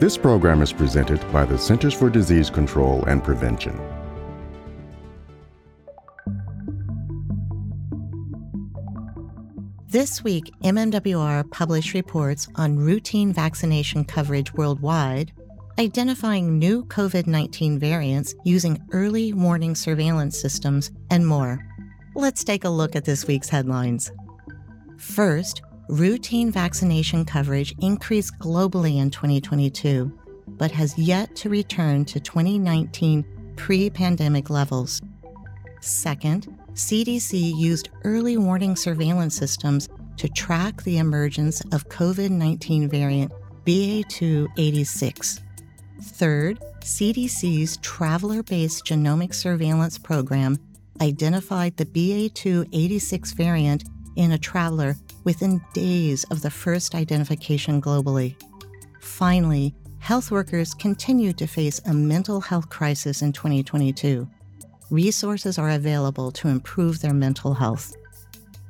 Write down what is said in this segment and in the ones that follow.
This program is presented by the Centers for Disease Control and Prevention. This week, MMWR published reports on routine vaccination coverage worldwide, identifying new COVID 19 variants using early warning surveillance systems, and more. Let's take a look at this week's headlines. First, routine vaccination coverage increased globally in 2022, but has yet to return to 2019 pre pandemic levels. Second, CDC used early warning surveillance systems to track the emergence of COVID 19 variant BA286. Third, CDC's traveler based genomic surveillance program identified the BA286 variant in a traveler within days of the first identification globally. Finally, health workers continue to face a mental health crisis in 2022. Resources are available to improve their mental health.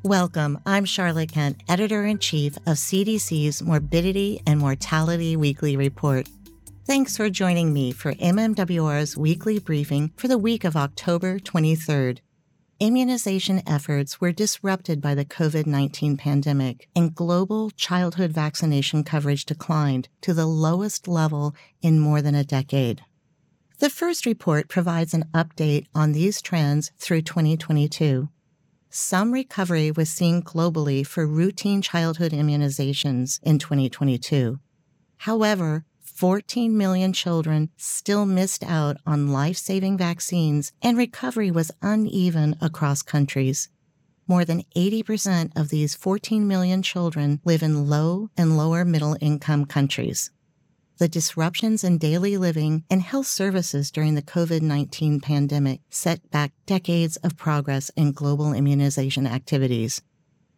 Welcome, I'm Charlotte Kent, editor in chief of CDC's Morbidity and Mortality Weekly Report. Thanks for joining me for MMWR's weekly briefing for the week of October 23rd immunization efforts were disrupted by the COVID 19 pandemic, and global childhood vaccination coverage declined to the lowest level in more than a decade. The first report provides an update on these trends through 2022. Some recovery was seen globally for routine childhood immunizations in 2022. However, 14 million children still missed out on life saving vaccines, and recovery was uneven across countries. More than 80% of these 14 million children live in low and lower middle income countries. The disruptions in daily living and health services during the COVID 19 pandemic set back decades of progress in global immunization activities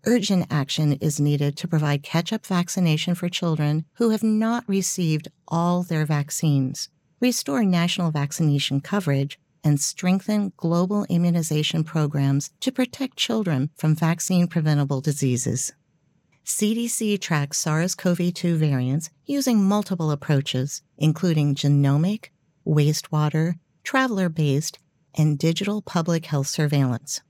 urgent action is needed to provide catch up vaccination for children who have not received all their vaccines, restore national vaccination coverage, and strengthen global immunization programs to protect children from vaccine preventable diseases. CDC tracks SARS CoV 2 variants using multiple approaches, including genomic, wastewater, traveler based, and digital public health surveillance.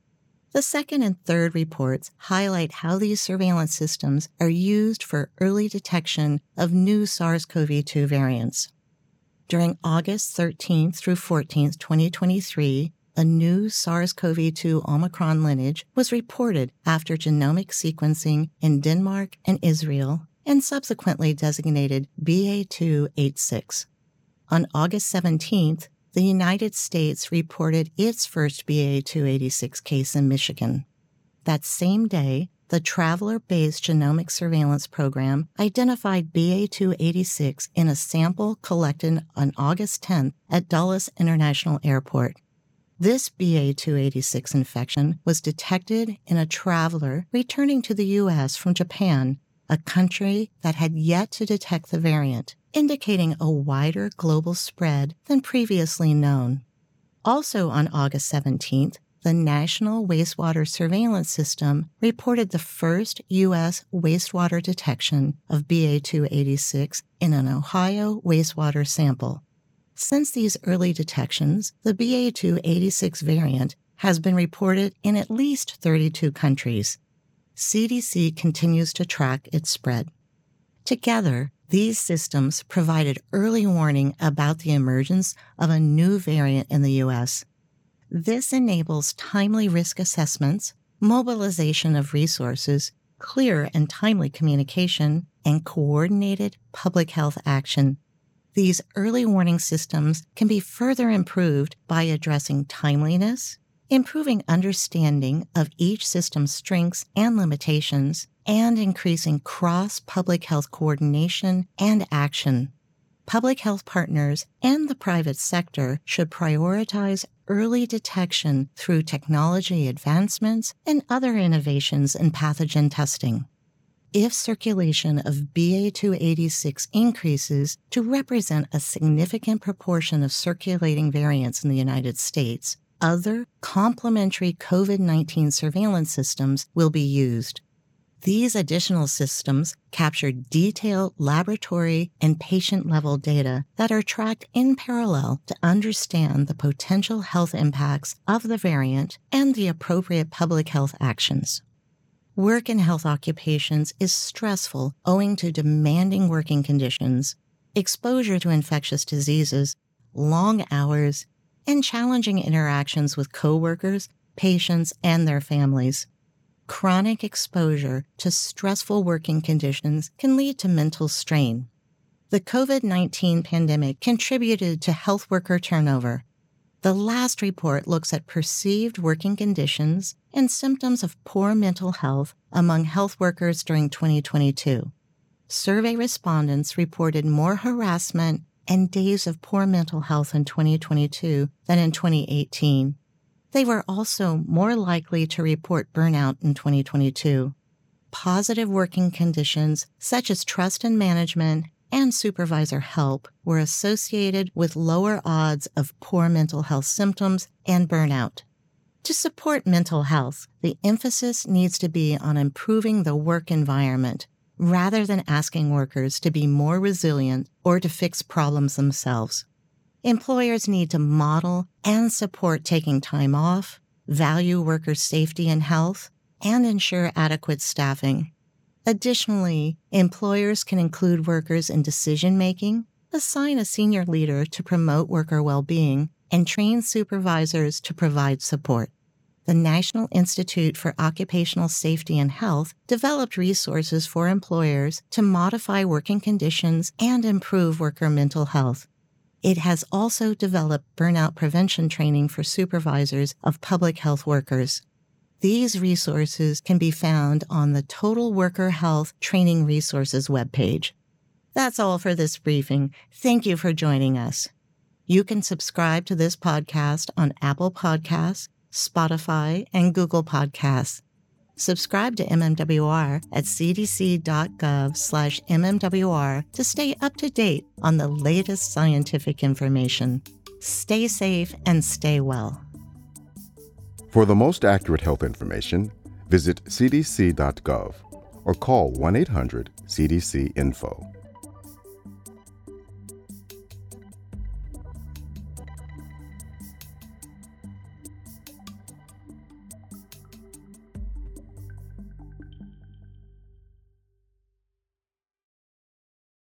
The second and third reports highlight how these surveillance systems are used for early detection of new SARS CoV 2 variants. During August 13th through 14th, 2023, a new SARS CoV 2 Omicron lineage was reported after genomic sequencing in Denmark and Israel and subsequently designated BA286. On August 17th, the United States reported its first BA286 case in Michigan. That same day, the traveler based genomic surveillance program identified BA286 in a sample collected on August 10th at Dulles International Airport. This BA286 infection was detected in a traveler returning to the U.S. from Japan, a country that had yet to detect the variant indicating a wider global spread than previously known. Also on August 17th, the National Wastewater Surveillance System reported the first U.S. wastewater detection of BA286 in an Ohio wastewater sample. Since these early detections, the BA286 variant has been reported in at least 32 countries. CDC continues to track its spread. Together, these systems provided early warning about the emergence of a new variant in the U.S. This enables timely risk assessments, mobilization of resources, clear and timely communication, and coordinated public health action. These early warning systems can be further improved by addressing timeliness, improving understanding of each system's strengths and limitations, and increasing cross public health coordination and action. Public health partners and the private sector should prioritize early detection through technology advancements and other innovations in pathogen testing. If circulation of BA286 increases to represent a significant proportion of circulating variants in the United States, other complementary COVID 19 surveillance systems will be used These additional systems capture detailed laboratory and patient level data that are tracked in parallel to understand the potential health impacts of the variant and the appropriate public health actions. Work in health occupations is stressful owing to demanding working conditions, exposure to infectious diseases, long hours, and challenging interactions with coworkers, patients, and their families. Chronic exposure to stressful working conditions can lead to mental strain. The COVID 19 pandemic contributed to health worker turnover. The last report looks at perceived working conditions and symptoms of poor mental health among health workers during 2022. Survey respondents reported more harassment and days of poor mental health in 2022 than in 2018. They were also more likely to report burnout in 2022. Positive working conditions, such as trust in management and supervisor help, were associated with lower odds of poor mental health symptoms and burnout. To support mental health, the emphasis needs to be on improving the work environment rather than asking workers to be more resilient or to fix problems themselves. Employers need to model and support taking time off, value worker safety and health, and ensure adequate staffing. Additionally, employers can include workers in decision making, assign a senior leader to promote worker well being, and train supervisors to provide support. The National Institute for Occupational Safety and Health developed resources for employers to modify working conditions and improve worker mental health. It has also developed burnout prevention training for supervisors of public health workers. These resources can be found on the Total Worker Health Training Resources webpage. That's all for this briefing. Thank you for joining us. You can subscribe to this podcast on Apple Podcasts, Spotify, and Google Podcasts. Subscribe to MMWR at cdc.gov slash MMWR to stay up to date on the latest scientific information. Stay safe and stay well. For the most accurate health information, visit cdc.gov or call 1 800 CDC Info.